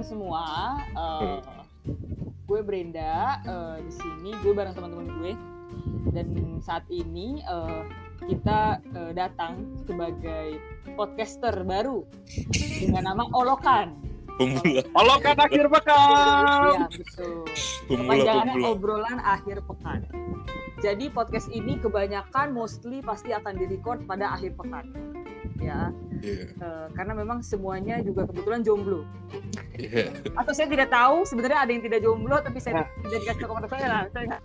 teman-teman semua. Uh, gue Brenda. Uh, di sini gue bareng teman-teman gue. Dan saat ini uh, kita uh, datang sebagai podcaster baru dengan nama Olokan. Pemula. Olokan akhir pekan. Iya betul. Pemula, obrolan akhir pekan. Jadi podcast ini kebanyakan mostly pasti akan direcord pada akhir pekan. Ya, Iya. eh, karena memang semuanya juga kebetulan jomblo. Iya. Atau saya tidak tahu sebenarnya ada yang tidak jomblo tapi saya tidak dikasih kepada saya lah. Saya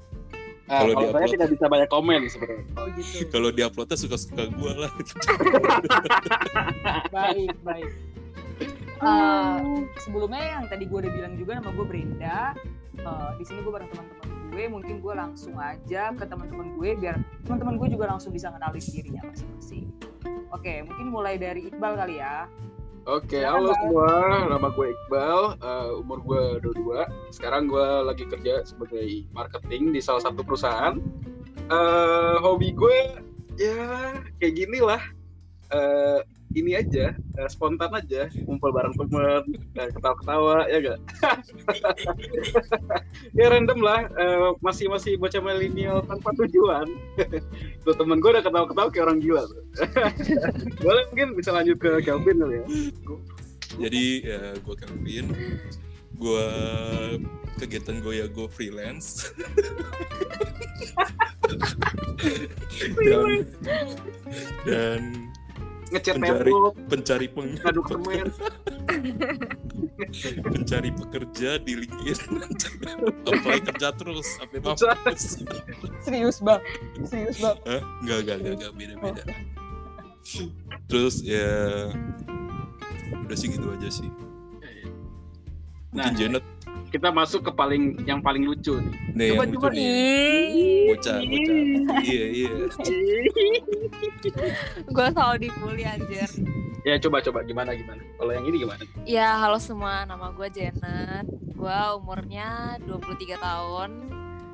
Nah, Kalau kalau saya tidak bisa banyak komen sebenarnya. Oh gitu. Kalau di uploadnya suka-suka gue lah. baik, baik. Eh, sebelumnya yang tadi gue udah bilang juga nama gue Brenda. Eh, di sini gue bareng teman-teman gue. Mungkin gue langsung aja ke teman-teman gue biar teman-teman gue juga langsung bisa kenalin dirinya masing-masing. Oke, mungkin mulai dari Iqbal kali ya. Oke, Silakan, halo semua. Nama gue Iqbal. eh, umur gue 22. Sekarang gue lagi kerja sebagai marketing di salah satu perusahaan. Eh, hobi gue ya kayak gini lah. Eh, ini aja, eh, spontan aja, ngumpul bareng temen, ketawa-ketawa, ya gak? ya random lah, eh, masih masih bocah milenial tanpa tujuan. Tuh temen gue udah ketawa-ketawa kayak orang gila. Boleh mungkin bisa lanjut ke Kelvin kali ya. Jadi ya gue Kelvin. Gue kegiatan gue ya gue freelance. dan, dan Ngecat Pencari. tembok, pencari peng, pencari pekerja di LinkedIn. Apply kerja terus sampai mampus. Serius bang, serius bang. Hah? Enggak, enggak, enggak, enggak, beda, beda. Terus ya udah sih gitu aja sih. Mungkin Nah. Janet Kita masuk ke paling yang paling lucu nih. nih yang lucu nih. Bocah, bocah. Iya, iya. gue selalu dibully anjir Ya coba coba gimana gimana. Kalau yang ini gimana? Ya halo semua, nama gue Janet Gue umurnya 23 tahun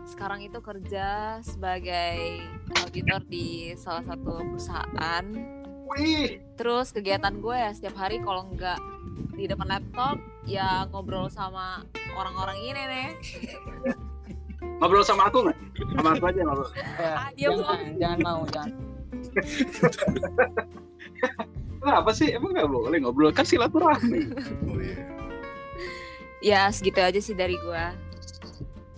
Sekarang itu kerja sebagai auditor di salah satu perusahaan Wih, Terus kegiatan gue ya setiap hari kalau nggak di depan laptop Ya ngobrol sama orang-orang ini nih ngobrol sama aku nggak? Sama aku aja ngobrol. Ya, Ah, dia jangan, jangan mau, jangan. Kenapa sih? Emang nggak boleh ngobrol? Kan silaturahmi. Oh iya. Ya segitu aja sih dari gue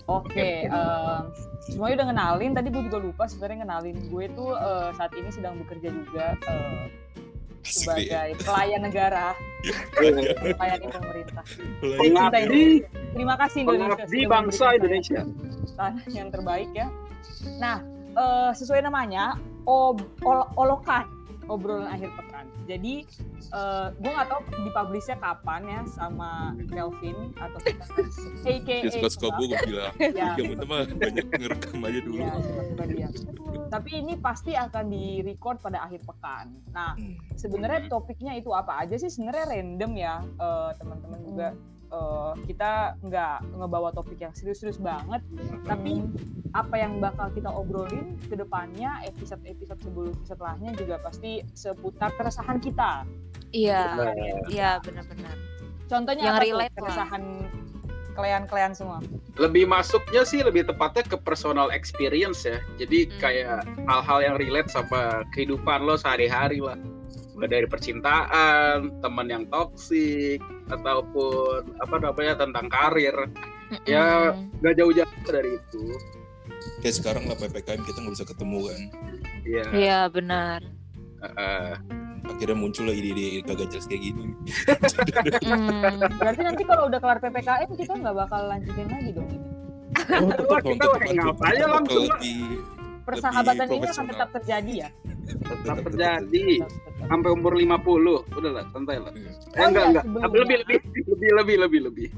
Oke, em, semuanya udah kenalin. Tadi gue juga lupa sebenarnya kenalin. Gue tuh eh, saat ini sedang bekerja juga deh. sebagai pelayan negara, pelayan pemerintah. Pengabdi. Terima kasih Indonesia. pengabdi bangsa Indonesia. tanah yang terbaik ya. Nah, eh, sesuai namanya, ob, ol- olokan obrolan akhir pekan. Jadi, eh, gue nggak tahu dipublishnya kapan ya sama Kelvin atau kita AKA Ya suka-suka gue gue bilang. Ya, Ya mah banyak ngerekam aja dulu. ya, suka-suka dia. Tapi ini pasti akan di record pada akhir pekan. Nah, Hmm. sebenarnya topiknya itu apa aja sih sebenarnya random ya eh, teman-teman juga eh, kita nggak ngebawa topik yang serius-serius banget tapi apa yang bakal kita obrolin ke depannya episode-episode sebelum setelahnya juga pasti seputar keresahan kita. Iya. Iya benar-benar. Contohnya Yang apa relate keresahan kalian-kalian semua. Lebih masuknya sih lebih tepatnya ke personal experience ya. Jadi Hmm. kayak hal-hal yang relate sama kehidupan lo sehari-hari lah. Mulai dari percintaan, teman yang toksik, ataupun apa namanya tentang karir. Ya, Mm-mm. Gak jauh-jauh dari itu. Kayak sekarang lah PPKM kita nggak bisa ketemu kan. Ya, Iya benar eh, Akhirnya muncul lah ide-ide kagak jelas kayak gini. Mm. berarti nanti kalau udah kelar ppkm kita nggak bakal lanjutin lagi dong ini profesional. tetap ya Tetap, tetap. Sampai umur 50 udah lah santai lah. Iya. eh, Oh enggak iya, enggak. sebelumnya. Tapi lebih lebih lebih lebih lebih. Lebih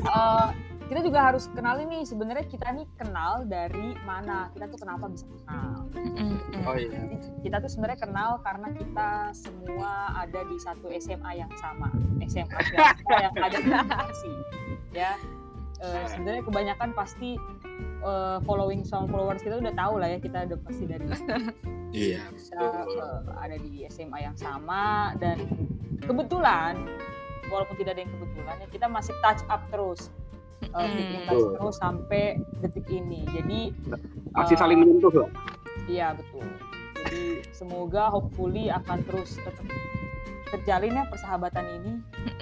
Eh, kita juga harus kenalin nih sebenarnya kita nih kenal dari mana? Kita tuh kenapa bisa kenal? Oh iya. Kita tuh sebenarnya kenal karena kita semua ada di satu SMA yang sama. SMA yang ada di Bekasi ya Eh, sebenarnya kebanyakan pasti eh, following sama followers kita udah tahu lah ya kita udah pasti dari iya. kita eh, ada di SMA yang sama. Dan kebetulan walaupun tidak ada yang kebetulan ya kita masih touch up terus. Uh, keep in touch terus sampai detik ini. Jadi Masih uh, saling menyentuh lah. iya betul. Jadi semoga hopefully akan terus tetap terjalin ya persahabatan ini.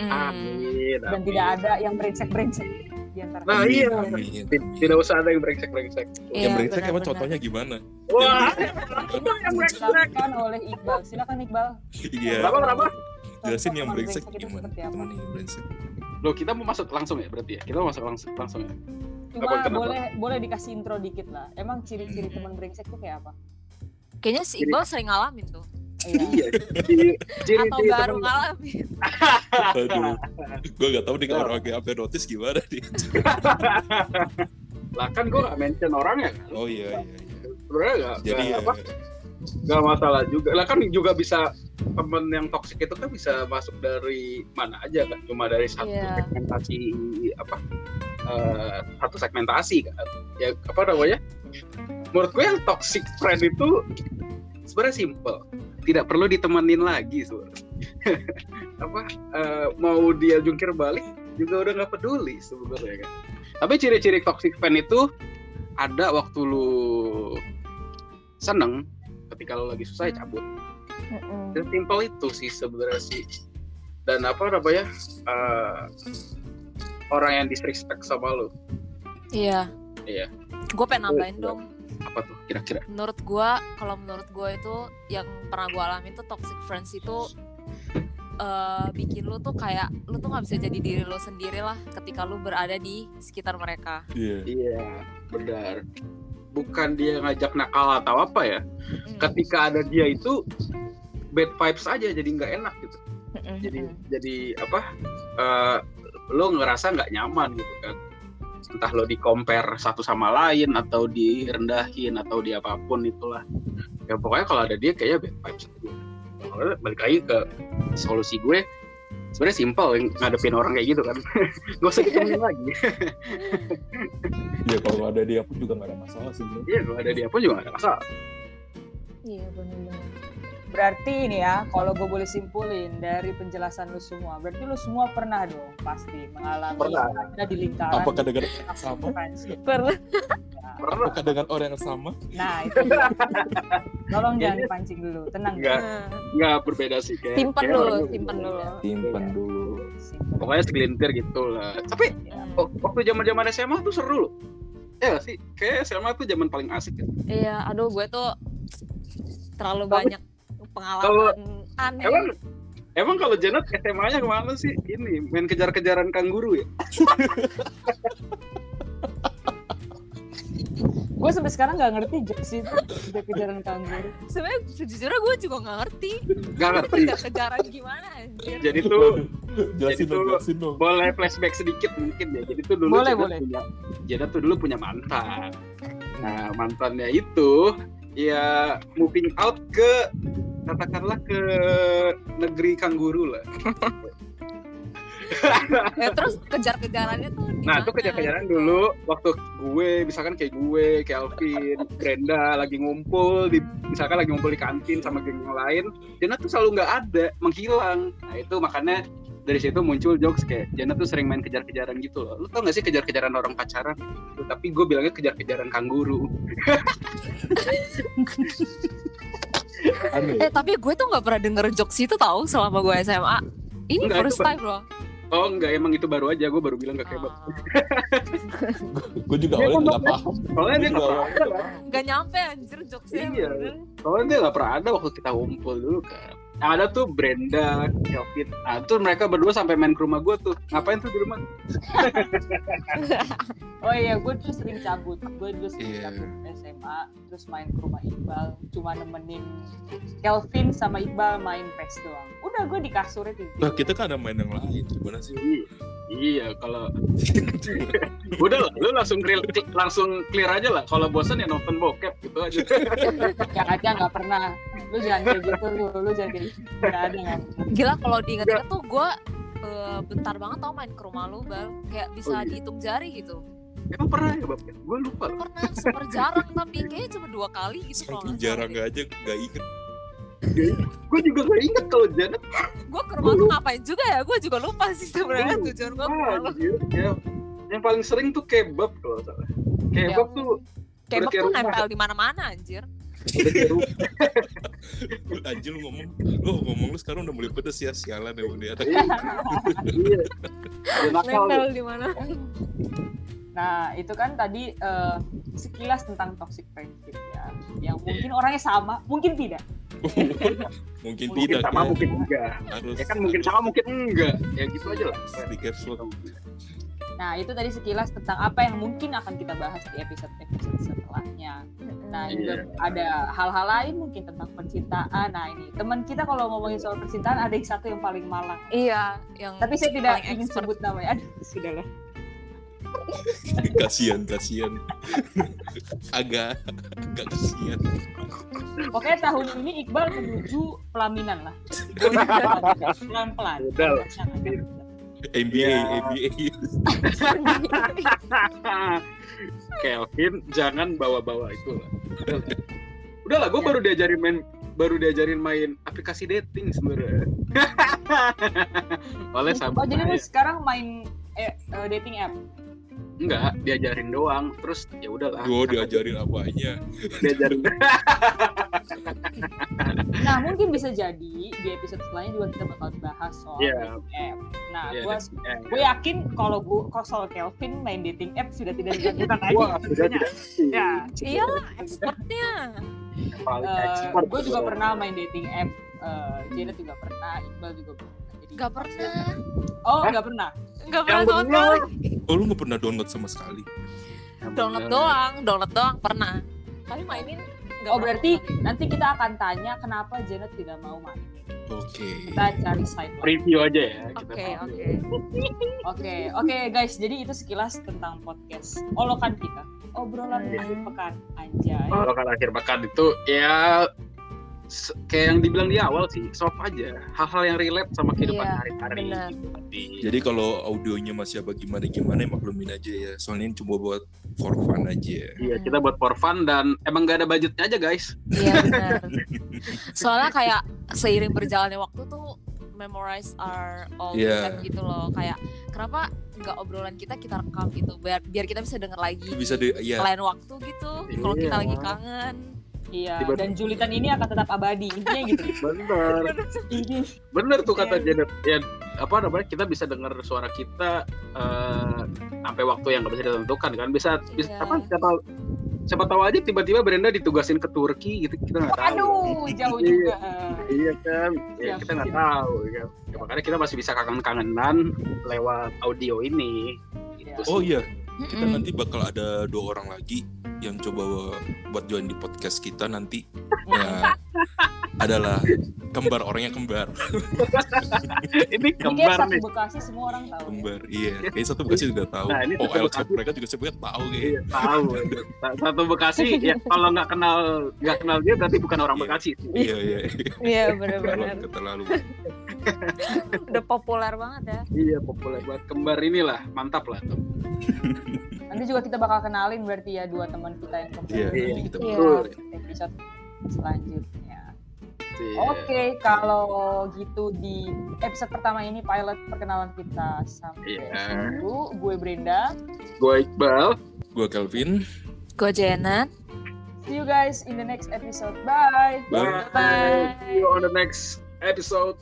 Mm. Amin. dan amin. tidak ada yang brengsek-brengsek di antara Nah, kita. iya. Ti- Tidak usah ada yang brengsek-brengsek. Iya, yang brengsek emang contohnya gimana? Wah, Ini dijelaskan oleh Iqbal silakan Iqbal Iya. Kenapa, kenapa? Jelasin yang brengsek gimana? Teman yang brengsek. Loh, kita mau masuk langsung ya berarti ya? Kita mau masuk langsung, langsung ya? Cuma Apa, kenapa? boleh boleh dikasih intro dikit lah. Emang ciri-ciri Hmm. teman brengsek tuh kayak apa? Kayaknya si Iqbal sering ngalamin tuh. Iya. Iya, ciri, ciri, Atau ciri baru ngalamin. Aduh. Gue gak tahu nih kalau orang kayak apa notis gimana nih. Lah kan gue gak mention orangnya kan? Oh iya iya. iya. Sebenarnya gak, Jadi gak, ya, apa, gak masalah juga. Lah kan juga bisa temen yang toksik itu kan bisa masuk dari mana aja kan? Cuma dari satu Iya. segmentasi apa? eh, satu segmentasi kan? Ya apa namanya? Menurut gue yang toxic friend itu sebenarnya simple. Tidak perlu ditemenin lagi sebenarnya. apa eh, mau dia jungkir balik juga udah nggak peduli sebenarnya kan. Tapi ciri-ciri toxic friend itu ada waktu lu seneng ketika lu lagi susah ya cabut. Dan simple itu sih sebenarnya sih. Dan apa namanya eh, orang yang disrespect sama lu Iya. Iya. Gue pengen nambahin dong. Apa tuh kira-kira? Menurut gua, kalau menurut gua itu yang pernah gua alami tuh toxic friends itu eh, bikin lu tuh kayak lu tuh nggak bisa jadi diri lu sendiri lah ketika lu berada di sekitar mereka. Iya. Iya benar. Bukan dia ngajak nakal atau apa ya? Mm. Ketika ada dia itu bad vibes aja jadi nggak enak gitu. Mm-mm, jadi mm-mm. jadi apa eh, lo ngerasa nggak nyaman gitu kan entah lo di compare satu sama lain atau direndahin atau di apa pun itulah ya pokoknya kalau ada dia kayaknya bad vibes. Kalau balik lagi ke solusi gue sebenarnya simpel ngadepin orang kayak gitu kan gak usah ditemenin lagi Iya kalau ada dia pun juga gak ada masalah sih. iya kalau ada dia pun juga gak ada masalah Iya benar-benar. Berarti ini ya, kalau gue boleh simpulin dari penjelasan lu semua, berarti lu semua pernah dong pasti mengalami Pernah. ada di lingkaran Apakah dengan orang yang sama? Pernah. Nah, pernah Apakah dengan orang yang sama? Nah, itu dia. Tolong jangan dipancing dulu, tenang. Enggak. nggak berbeda sih kayak Simpen kayak dulu, simpen dulu. Simpan dulu. Simple. pokoknya segelintir gitu lah tapi Ya. wak- waktu zaman zaman SMA tuh seru loh ya sih kayak SMA tuh zaman paling asik gitu. Iya, aduh gue tuh terlalu Tapi- banyak pengalaman aneh. Emang emang kalau Janet SMA-nya ke mana sih? Ini main kejar-kejaran kanguru ya? Gue sampai sekarang nggak ngerti jokes itu kejar-kejaran kanguru. Sebenarnya sejujurnya gue juga nggak ngerti Gak ngerti. kejar-kejaran gimana anjir. Jadi tuh Jelasin Jadi dong, tuh- jelasin dong. boleh flashback sedikit mungkin ya. Jadi tuh dulu Boleh, Janet boleh. punya Janet tuh dulu punya mantan. Nah mantannya itu ya moving out ke katakanlah ke negeri kanguru lah. Ya, terus kejar-kejarannya tuh di Nah, itu kejar-kejaran dulu waktu gue misalkan kayak gue, Kelvin, Brenda lagi ngumpul di misalkan lagi ngumpul di kantin sama geng yang lain, Jana tuh selalu nggak ada, menghilang. Nah, itu makanya dari situ muncul jokes kayak Jana tuh sering main kejar-kejaran gitu loh. Lu tau gak sih kejar-kejaran orang pacaran? Tapi gue bilangnya kejar-kejaran kanguru. Aneh. Eh tapi gue tuh nggak pernah denger jokes itu tahu selama gue SMA. Ini Enggak, first time loh. Oh enggak, emang itu baru aja, gue baru bilang gak kebab. Ah. Gue juga awalnya ngomong- gak paham. Soalnya dia juga pernah ada nggak kan. paham. Nggak nyampe anjir jokesnya. Iya. Soalnya dia nggak pernah ada waktu kita ngumpul dulu kan. Yang ada tuh Brenda, Kelvin. Nah, tuh mereka berdua sampai main ke rumah gue tuh. Ngapain tuh di rumah? Oh iya, gue tuh sering cabut. Gue dulu sering Iya. cabut SMA, terus main ke rumah Iqbal. Cuma nemenin Kelvin sama Iqbal main PES doang. Udah gue di kasur itu. Nah kita kan ada main yang lain. Gimana sih? Iya, kalau udah lah, lu langsung clear, langsung clear aja lah. Kalau bosan ya nonton bokep gitu aja. Yang aja nggak pernah. Lu jangan kayak gitu, lu, lu kayak gitu. Nggak ada nggak pernah. Gila kalau diinget-inget tuh gue eh, bentar banget tau main ke rumah lu bal kayak bisa Oh, iya. dihitung jari gitu Emang pernah ya bapaknya? Gue lupa. pernah super jarang tapi kayaknya cuma dua kali gitu Saking nggak jarang deh. gak aja gak inget. Gue juga gak inget kalau Janet gue ke rumah tuh ngapain juga ya gue juga lupa sih sebenarnya Lu tujuan gue ke rumah lu anjir. ya, yang paling sering tuh kebab kalau salah kebab Ya. tuh kayak tuh rumah. nempel di mana-mana anjir. Anjir lu ngomong, lu ngomong lu sekarang udah mulai pedes ya sialan ya iya Ya, nempel di mana Nah, itu kan tadi eh, sekilas tentang toxic friendship ya. Yang mungkin orangnya sama, mungkin tidak. mungkin mungkin tidak sama ya. mungkin enggak Harus ya kan mungkin sama mungkin enggak ya gitu aja lah Be careful. Nah, itu tadi sekilas tentang apa yang mungkin akan kita bahas di episode-episode setelahnya. Nah, juga Iya. ada hal-hal lain mungkin tentang percintaan. Nah, ini teman kita kalau ngomongin soal percintaan ada yang satu yang paling malang. iya yang Tapi saya tidak ingin expert. sebut namanya. Aduh, sudahlah. Kasihan, kasihan. agak agak kasihan. Pokoknya tahun ini Iqbal menuju pelaminan lah. Pelan-pelan. udah lah NBA, Ya. NBA. Kelvin jangan bawa-bawa itu lah udah lah gue baru diajarin main baru diajarin main aplikasi dating sebenarnya oleh Oh, sahabat jadi lu sekarang main eh, eh, dating app. Enggak diajarin doang terus ya udahlah Gue diajarin apanya. diajarin Nah, mungkin bisa jadi di episode selanjutnya juga kita bakal bahas soal Iya. dating app. Nah, Iya, gua Eh, gue yakin kalau gue kalau soal Kelvin main dating app sudah tidak diragukan lagi. wah sudah tidak Ya, iya lah expertnya paling eh, gue juga pernah main dating app. Eh, Janet juga pernah, Iqbal juga pernah. Nggak pernah Oh, Hah? nggak pernah. nggak yang pernah sama sekali Oh lu gak pernah download sama sekali? Download doang download doang pernah tapi mainin nggak Oh, berarti nanti kita akan tanya kenapa Janet tidak mau main. Oke. Kita cari side lain. review aja ya kita oke oke Oke, oke guys, jadi itu sekilas tentang podcast olokan kita. Obrolan Iya. akhir pekan, anjay. kalau kan akhir pekan itu ya kayak yang dibilang di awal sih soft aja hal-hal yang relate sama kehidupan Iya, hari-hari. Di- Jadi kalau audionya masih apa gimana gimana ya maklumin aja ya. Soalnya ini cuma buat for fun aja. Iya, kita buat for fun dan emang gak ada budgetnya aja guys. iya benar soalnya kayak seiring berjalannya waktu tuh memorize our all Iya. chat gitu loh kayak kenapa nggak obrolan kita kita rekam gitu biar biar kita bisa denger lagi Bisa di ya lain waktu gitu kalau kita Iya. lagi kangen Iya, Tiba- dan julitan ini akan tetap abadi. Intinya gitu. Bener, Ini bener tuh kata Iya. Janet. Ya apa namanya kita bisa dengar suara kita eh, sampai waktu yang gak bisa ditentukan kan. Bisa, bisa Iya. apa? Siapa, siapa tahu aja tiba-tiba Brenda ditugasin ke Turki gitu kita nggak tahu. Aduh, jauh Iya. juga. Iya kan, ya, Iya. kita nggak tahu ya. Ya, makanya kita masih bisa kangen-kangenan lewat audio ini. Gitu Oh sih. iya, kita Mm-mm. nanti bakal ada dua orang lagi yang coba buat join di podcast kita nanti. Ya, adalah kembar orang yang kembar. ini Ini kembar satu nih. Bekasi semua orang tahu. ya. Kembar, iya. Kayak satu Bekasi juga tahu. Nah, ini oh, LC mereka juga sebenarnya tahu kayak. Iya, tahu. Satu Bekasi ya kalau nggak kenal nggak kenal dia berarti bukan orang Iya. Bekasi. Iya, iya. iya benar-benar terlalu. udah populer banget ya Iya populer banget kembar inilah mantap lah. Nanti juga kita bakal kenalin berarti ya dua teman kita yang Iya, kemarin nanti kita Iya. Betul. episode selanjutnya. Iya. Oke, kalau gitu di episode pertama ini pilot perkenalan kita sampai Iya. situ. Gue Brenda. Gue Iqbal. Gua Kelvin. gue Janet See you guys in the next episode. Bye. Bye. Bye. See you on the next episode.